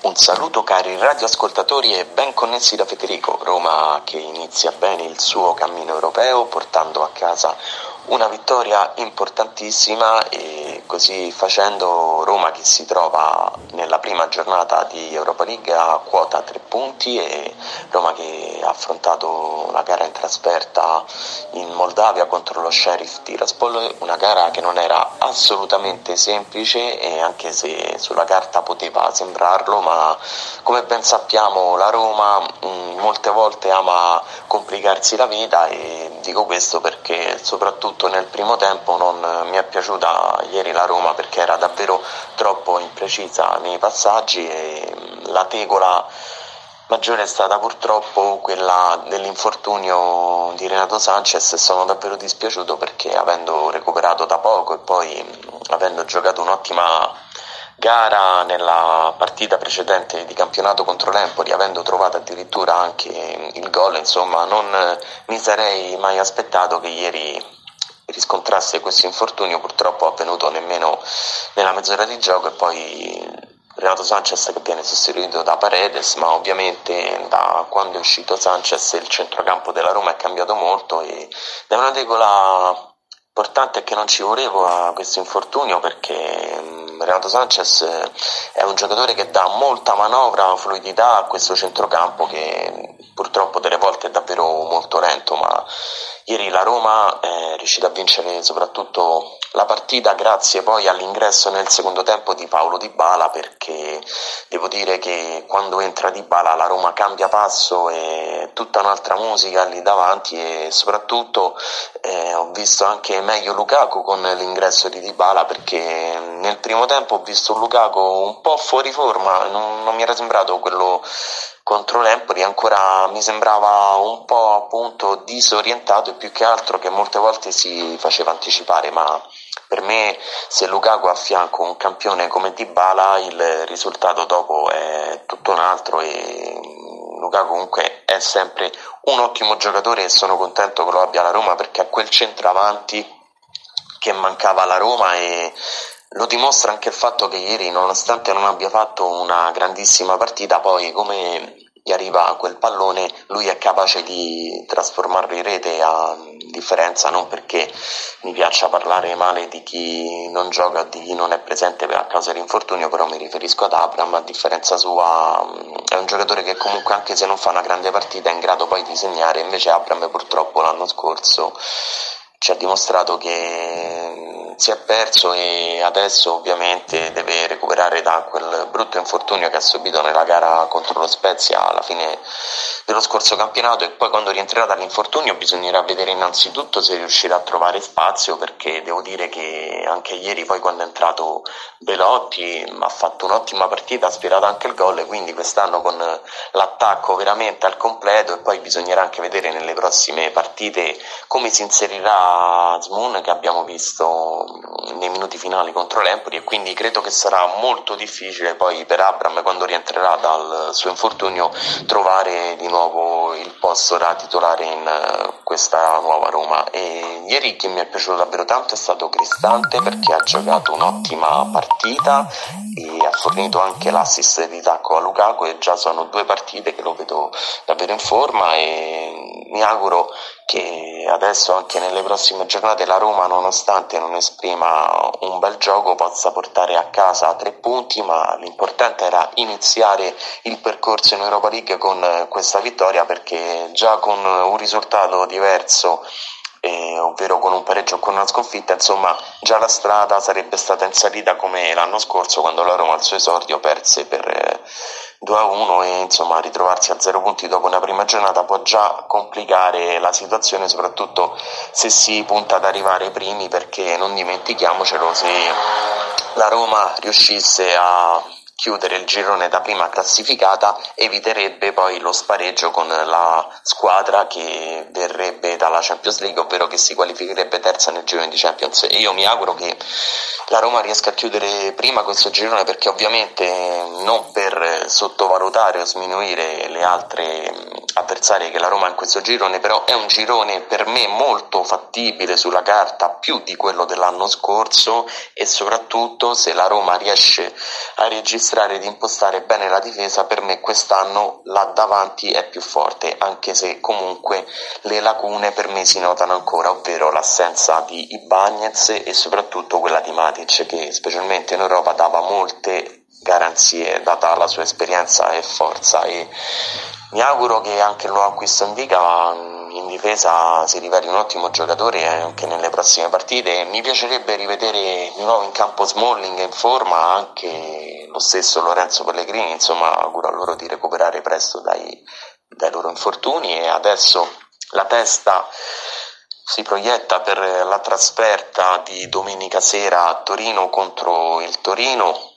Un saluto cari radioascoltatori e ben connessi da Federico, Roma che inizia bene il suo cammino europeo portando a casa una vittoria importantissima e così facendo Roma che si trova nella prima giornata di Europa League a quota 3 punti e Roma che ha affrontato una gara in trasferta in Moldavia contro lo Sheriff Tiraspol, una gara che non era assolutamente semplice e anche se sulla carta poteva sembrarlo, ma come ben sappiamo la Roma mh, mm, molte volte ama complicarsi la vita e dico questo perché soprattutto nel primo tempo non mi è piaciuta ieri la Roma perché era davvero troppo imprecisa nei passaggi e mm, la tegola maggiore è stata purtroppo quella dell'infortunio di Renato Sanchez e sono davvero dispiaciuto perché avendo recuperato da poco e poi mm, avendo giocato un'ottima gara nella partita precedente di campionato contro l'Empoli, avendo trovato addirittura anche il gol, insomma non mi sarei mai aspettato che ieri riscontrasse questo infortunio, purtroppo avvenuto nemmeno nella mezz'ora di gioco e poi Renato Sanchez che viene sostituito da Paredes, ma ovviamente da quando è uscito Sanchez il centrocampo della Roma è cambiato molto ed è una regola importante che non ci volevo a questo infortunio perché mm, Renato Sanchez è un giocatore che dà molta manovra, fluidità a questo centrocampo che purtroppo delle volte è davvero molto lento, ma Ieri la Roma è riuscita a vincere soprattutto la partita grazie poi all'ingresso nel secondo tempo di Paolo Di Bala perché devo dire che quando entra Di Bala la Roma cambia passo e tutta un'altra musica lì davanti e soprattutto eh, ho visto anche meglio Lukaku con l'ingresso di Di Bala perché nel primo tempo ho visto Lukaku un po' fuori forma, non, non mi era sembrato quello contro l'Empoli ancora mi sembrava un po' appunto disorientato e più che altro che molte volte si faceva anticipare, ma per me se Lukaku a fianco un campione come Dybala il risultato dopo è tutto un altro e Lukaku comunque è sempre un ottimo giocatore e sono contento che lo abbia la Roma perché è quel centravanti che mancava alla Roma e lo dimostra anche il fatto che ieri, nonostante non abbia fatto una grandissima partita, poi come gli arriva quel pallone, lui è capace di trasformarlo in rete a differenza non perché mi piaccia parlare male di chi non gioca, di chi non è presente a causa dell'infortunio, però mi riferisco ad Abram, a differenza sua è un giocatore che comunque anche se non fa una grande partita è in grado poi di segnare, invece Abram purtroppo l'anno scorso ci ha dimostrato che si è perso e adesso ovviamente deve recuperare da quel brutto infortunio che ha subito nella gara contro lo Spezia alla fine dello scorso campionato. E poi quando rientrerà dall'infortunio bisognerà vedere innanzitutto se riuscirà a trovare spazio perché devo dire che anche ieri poi quando è entrato Belotti ha fatto un'ottima partita, ha spirato anche il gol e quindi quest'anno con l'attacco veramente al completo e poi bisognerà anche vedere nelle prossime partite come si inserirà Smoon che abbiamo visto nei minuti finali contro l'Empoli e quindi credo che sarà molto difficile poi per Abram quando rientrerà dal suo infortunio trovare di nuovo il posto da titolare in eh, questa nuova Roma. E ieri che mi è piaciuto davvero tanto è stato Cristante perché ha giocato un'ottima partita e ha fornito anche l'assist di tacco a Lukaku e già sono due partite che lo vedo davvero in forma e mi auguro che adesso anche nelle prossime giornate la Roma nonostante non esprima un bel gioco possa portare a casa tre punti ma l'importante era iniziare il percorso in Europa League con questa vittoria perché già con un risultato diverso eh, ovvero con un pareggio o con una sconfitta, insomma già la strada sarebbe stata in salita come l'anno scorso quando la Roma al suo esordio perse per eh, 2 a 1 e insomma ritrovarsi a 0 punti dopo una prima giornata può già complicare la situazione soprattutto se si punta ad arrivare primi perché non dimentichiamocelo se la Roma riuscisse a chiudere il girone da prima classificata eviterebbe poi lo spareggio con la squadra che verrebbe dalla Champions League, ovvero che si qualificherebbe terza nel girone di Champions. E io mi auguro che la Roma riesca a chiudere prima questo girone perché ovviamente non per sottovalutare o sminuire le altre avversarie che la Roma in questo girone, però è un girone per me molto fattibile sulla carta, più di quello dell'anno scorso e soprattutto se la Roma riesce a registrare di impostare bene la difesa, per me quest'anno là davanti è più forte, anche se comunque le lacune per me si notano ancora, ovvero l'assenza di Ibagnez e soprattutto quella di Matic che specialmente in Europa dava molte garanzie data la sua esperienza e forza e mi auguro che anche il nuovo acquisto indica in difesa si riveli un ottimo giocatore anche nelle prossime partite. Mi piacerebbe rivedere di nuovo in campo Smalling in forma, anche lo stesso Lorenzo Pellegrini, insomma auguro a loro di recuperare presto dai, dai loro infortuni e adesso la testa si proietta per la trasferta di domenica sera a Torino contro il Torino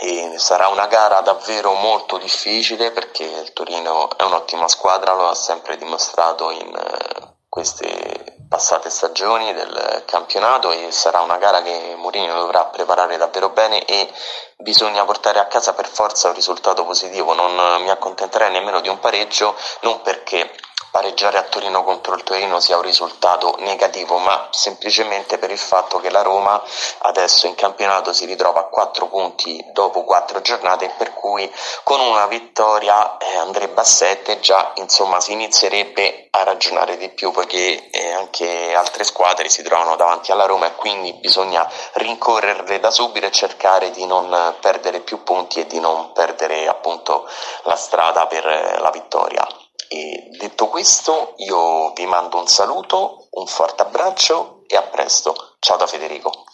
e sarà una gara davvero molto difficile perché il Torino è un'ottima squadra, lo ha sempre dimostrato in eh, queste passate stagioni del campionato e sarà una gara che Mourinho dovrà preparare davvero bene e bisogna portare a casa per forza un risultato positivo, non mi accontenterei nemmeno di un pareggio, non perché pareggiare a Torino contro il Torino sia un risultato negativo, ma semplicemente per il fatto che la Roma adesso in campionato si ritrova a 4 punti dopo 4 giornate, per cui con una vittoria eh, andrebbe a 7, già insomma si inizierebbe a ragionare di più poiché eh, anche altre squadre si trovano davanti alla Roma e quindi bisogna rincorrerle da subito e cercare di non perdere più punti e di non perdere appunto la strada per la vittoria. E detto questo, io vi mando un saluto, un forte abbraccio e a presto. Ciao da Federico.